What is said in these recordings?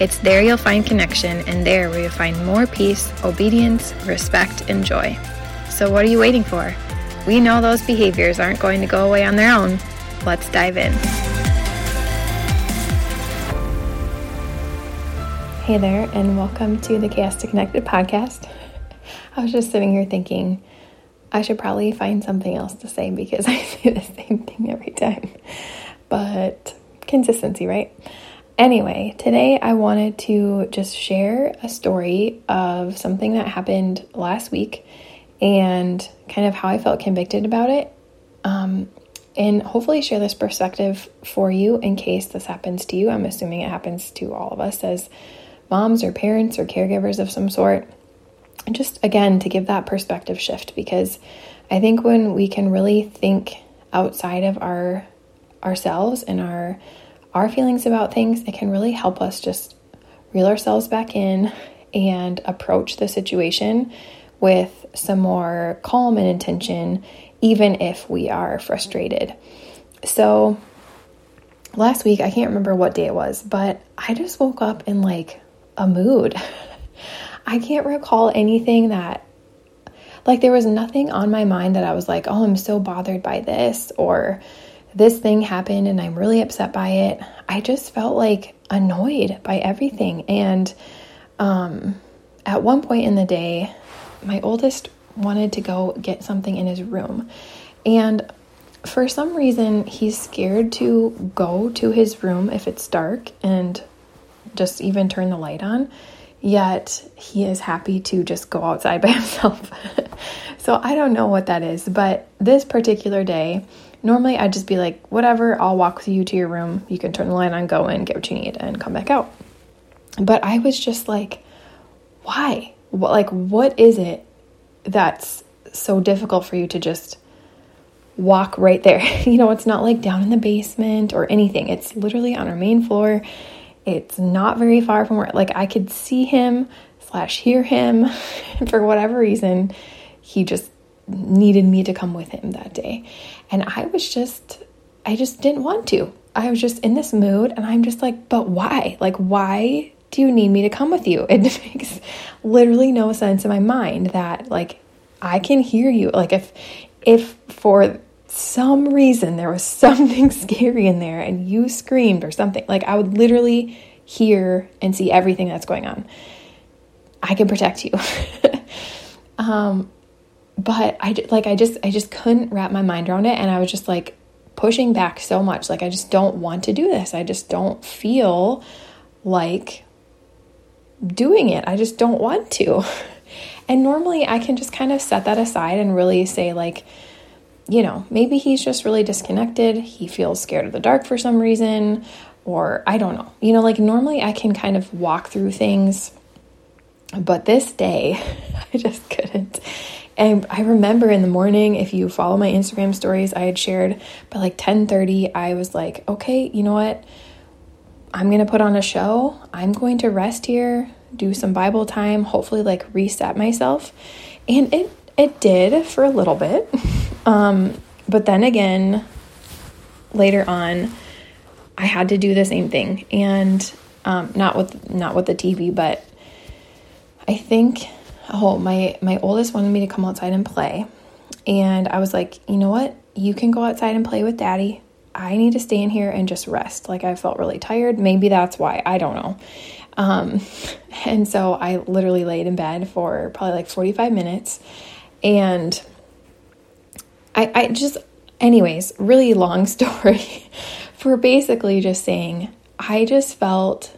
It's there you'll find connection, and there where you'll find more peace, obedience, respect, and joy. So, what are you waiting for? We know those behaviors aren't going to go away on their own. Let's dive in. Hey there, and welcome to the Chaos to Connected podcast. I was just sitting here thinking, I should probably find something else to say because I say the same thing every time. But consistency, right? Anyway, today I wanted to just share a story of something that happened last week and kind of how I felt convicted about it. Um, and hopefully share this perspective for you in case this happens to you. I'm assuming it happens to all of us as moms or parents or caregivers of some sort. And just again, to give that perspective shift because I think when we can really think outside of our ourselves and our our feelings about things, it can really help us just reel ourselves back in and approach the situation with some more calm and intention, even if we are frustrated. So, last week, I can't remember what day it was, but I just woke up in like a mood. I can't recall anything that, like, there was nothing on my mind that I was like, oh, I'm so bothered by this, or this thing happened and I'm really upset by it. I just felt like annoyed by everything. And um, at one point in the day, my oldest wanted to go get something in his room. And for some reason, he's scared to go to his room if it's dark and just even turn the light on. Yet he is happy to just go outside by himself. so I don't know what that is, but this particular day, Normally, I'd just be like, whatever, I'll walk with you to your room. You can turn the light on, go in, get what you need, and come back out. But I was just like, why? What, like, what is it that's so difficult for you to just walk right there? you know, it's not like down in the basement or anything, it's literally on our main floor. It's not very far from where, like, I could see him slash hear him. for whatever reason, he just needed me to come with him that day. And I was just, I just didn't want to. I was just in this mood and I'm just like, but why? Like, why do you need me to come with you? It makes literally no sense in my mind that, like, I can hear you. Like, if, if for some reason there was something scary in there and you screamed or something, like, I would literally hear and see everything that's going on. I can protect you. um, but I like I just I just couldn't wrap my mind around it and I was just like pushing back so much like I just don't want to do this. I just don't feel like doing it. I just don't want to. And normally I can just kind of set that aside and really say like you know, maybe he's just really disconnected. He feels scared of the dark for some reason or I don't know. You know, like normally I can kind of walk through things but this day I just couldn't. And I remember in the morning, if you follow my Instagram stories, I had shared by like 10:30, I was like, okay, you know what? I'm gonna put on a show. I'm going to rest here, do some Bible time, hopefully like reset myself. And it it did for a little bit. Um, but then again, later on, I had to do the same thing. And um, not with not with the TV, but I think oh my my oldest wanted me to come outside and play. And i was like you know what? You can go outside and play with daddy. I need to stay in here and just rest. Like i felt really tired. Maybe that's why. I don't know. Um, and so i literally laid in bed for probably like 45 minutes. And i i just anyways really long story for basically just saying i just felt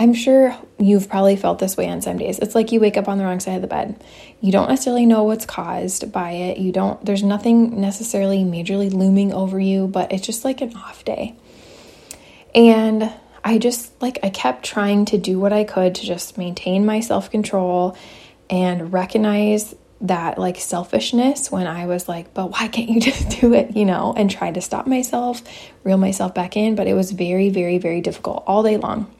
I'm sure you've probably felt this way on some days. It's like you wake up on the wrong side of the bed. You don't necessarily know what's caused by it. You don't, there's nothing necessarily majorly looming over you, but it's just like an off day. And I just, like, I kept trying to do what I could to just maintain my self control and recognize that like selfishness when I was like, but why can't you just do it, you know, and try to stop myself, reel myself back in. But it was very, very, very difficult all day long.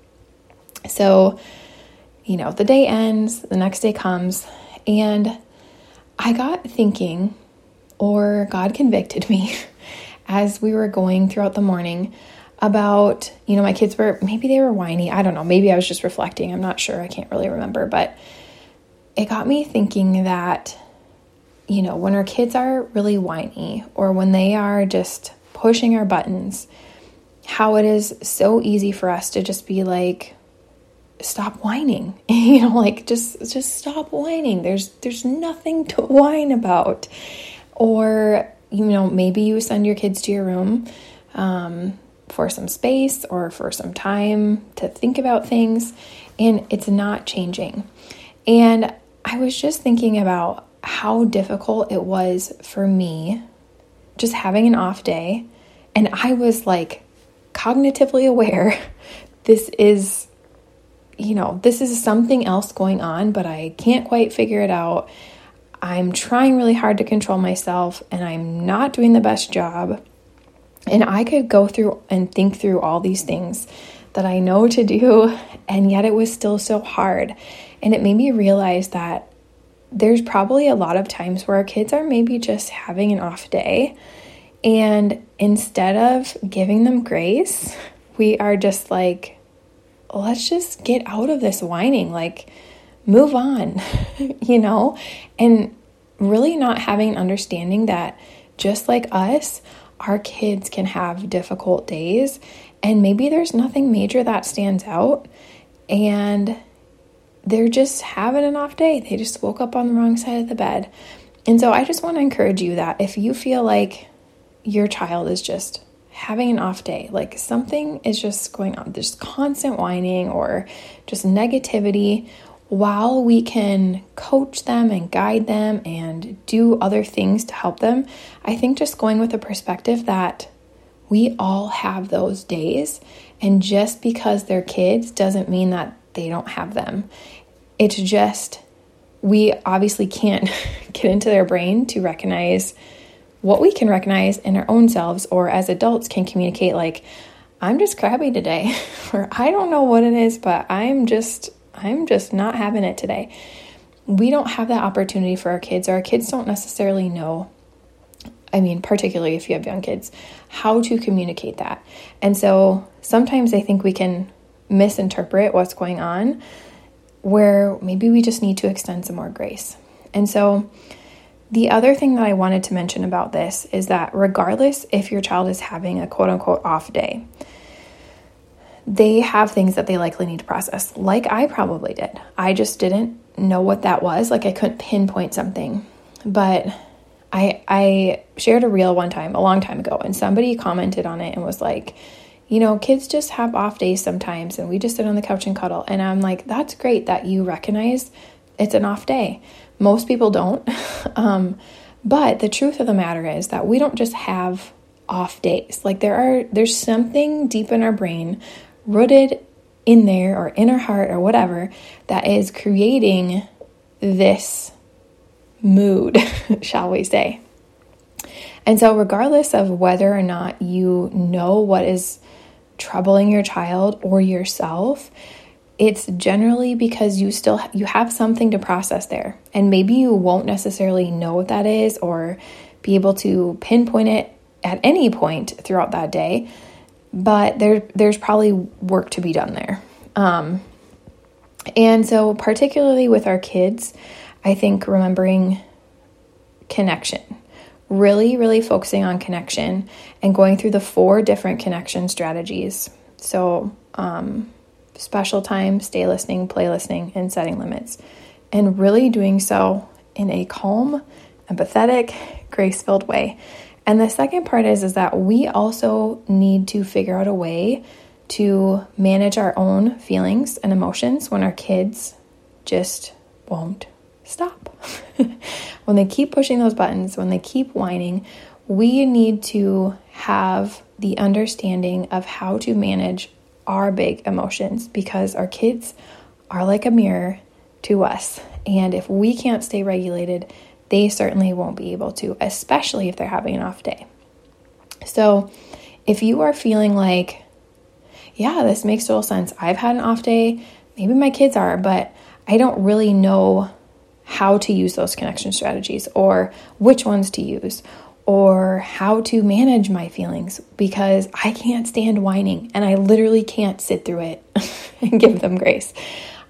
So, you know, the day ends, the next day comes, and I got thinking, or God convicted me as we were going throughout the morning about, you know, my kids were maybe they were whiny. I don't know. Maybe I was just reflecting. I'm not sure. I can't really remember. But it got me thinking that, you know, when our kids are really whiny or when they are just pushing our buttons, how it is so easy for us to just be like, stop whining. You know like just just stop whining. There's there's nothing to whine about. Or you know maybe you send your kids to your room um, for some space or for some time to think about things and it's not changing. And i was just thinking about how difficult it was for me just having an off day and i was like cognitively aware this is you know, this is something else going on, but I can't quite figure it out. I'm trying really hard to control myself and I'm not doing the best job. And I could go through and think through all these things that I know to do, and yet it was still so hard. And it made me realize that there's probably a lot of times where our kids are maybe just having an off day. And instead of giving them grace, we are just like, let's just get out of this whining, like move on, you know? And really not having an understanding that just like us, our kids can have difficult days and maybe there's nothing major that stands out and they're just having an off day. They just woke up on the wrong side of the bed. And so I just want to encourage you that if you feel like your child is just having an off day, like something is just going on, there's constant whining or just negativity, while we can coach them and guide them and do other things to help them, I think just going with a perspective that we all have those days, and just because they're kids doesn't mean that they don't have them. It's just we obviously can't get into their brain to recognize what we can recognize in our own selves or as adults can communicate like i'm just crabby today or i don't know what it is but i'm just i'm just not having it today. We don't have that opportunity for our kids. Or our kids don't necessarily know i mean particularly if you have young kids how to communicate that. And so sometimes i think we can misinterpret what's going on where maybe we just need to extend some more grace. And so the other thing that I wanted to mention about this is that regardless if your child is having a quote unquote off day, they have things that they likely need to process, like I probably did. I just didn't know what that was. Like I couldn't pinpoint something. But I I shared a reel one time, a long time ago, and somebody commented on it and was like, you know, kids just have off days sometimes and we just sit on the couch and cuddle. And I'm like, that's great that you recognize it's an off day. Most people don't. um, but the truth of the matter is that we don't just have off days. Like there are there's something deep in our brain rooted in there or in our heart or whatever that is creating this mood, shall we say. And so regardless of whether or not you know what is troubling your child or yourself, it's generally because you still you have something to process there. And maybe you won't necessarily know what that is or be able to pinpoint it at any point throughout that day but there there's probably work to be done there. Um, and so particularly with our kids i think remembering connection really really focusing on connection and going through the four different connection strategies. So um, special time, stay listening, play listening, and setting limits. And really doing so in a calm, empathetic, grace filled way. And the second part is, is that we also need to figure out a way to manage our own feelings and emotions when our kids just won't stop. when they keep pushing those buttons, when they keep whining, we need to have the understanding of how to manage our big emotions because our kids are like a mirror to us. And if we can't stay regulated, they certainly won't be able to, especially if they're having an off day. So, if you are feeling like, yeah, this makes total sense, I've had an off day, maybe my kids are, but I don't really know how to use those connection strategies or which ones to use or how to manage my feelings because I can't stand whining and I literally can't sit through it and give them grace.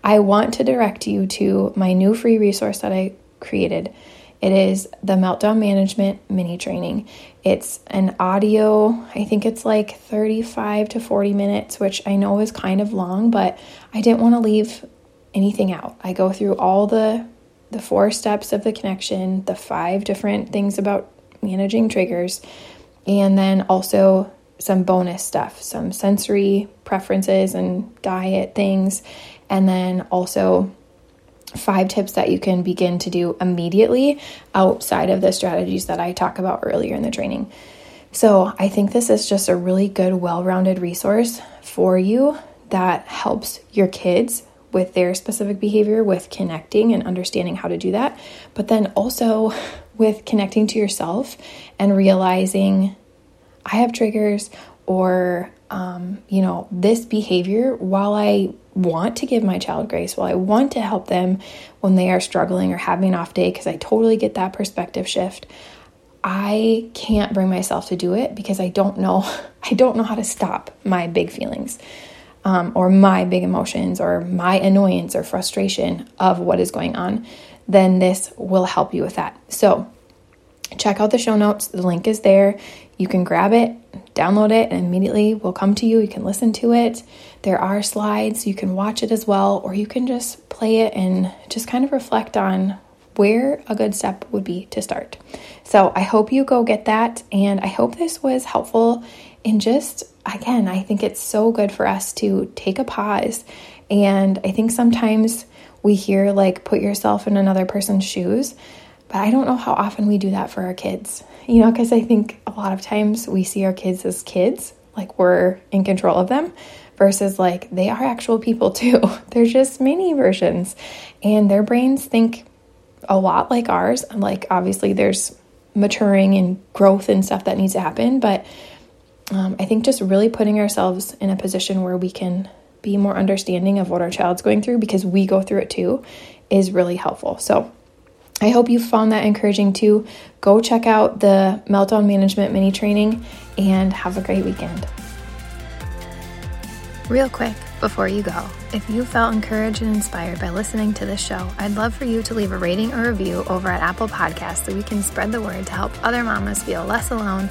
I want to direct you to my new free resource that I created. It is the Meltdown Management Mini Training. It's an audio, I think it's like 35 to 40 minutes, which I know is kind of long, but I didn't want to leave anything out. I go through all the the four steps of the connection, the five different things about managing triggers, and then also some bonus stuff, some sensory preferences and diet things, and then also five tips that you can begin to do immediately outside of the strategies that I talk about earlier in the training. So, I think this is just a really good, well rounded resource for you that helps your kids with their specific behavior, with connecting and understanding how to do that, but then also with connecting to yourself and realizing I have triggers or, um, you know, this behavior, while I want to give my child grace, while I want to help them when they are struggling or having an off day, because I totally get that perspective shift. I can't bring myself to do it because I don't know I don't know how to stop my big feelings um, or my big emotions or my annoyance or frustration of what is going on, then this will help you with that. So, check out the show notes. The link is there. You can grab it, download it, and immediately will come to you. You can listen to it. There are slides. You can watch it as well, or you can just play it and just kind of reflect on where a good step would be to start. So, I hope you go get that, and I hope this was helpful in just again, I think it's so good for us to take a pause. And I think sometimes we hear, like, put yourself in another person's shoes, but I don't know how often we do that for our kids. You know, because I think a lot of times we see our kids as kids, like we're in control of them, versus like they are actual people too. They're just mini versions, and their brains think a lot like ours. Like, obviously, there's maturing and growth and stuff that needs to happen, but um, I think just really putting ourselves in a position where we can be more understanding of what our child's going through because we go through it too is really helpful. So, I hope you found that encouraging too. Go check out the meltdown management mini training and have a great weekend. Real quick before you go, if you felt encouraged and inspired by listening to this show, I'd love for you to leave a rating or review over at Apple Podcasts so we can spread the word to help other mamas feel less alone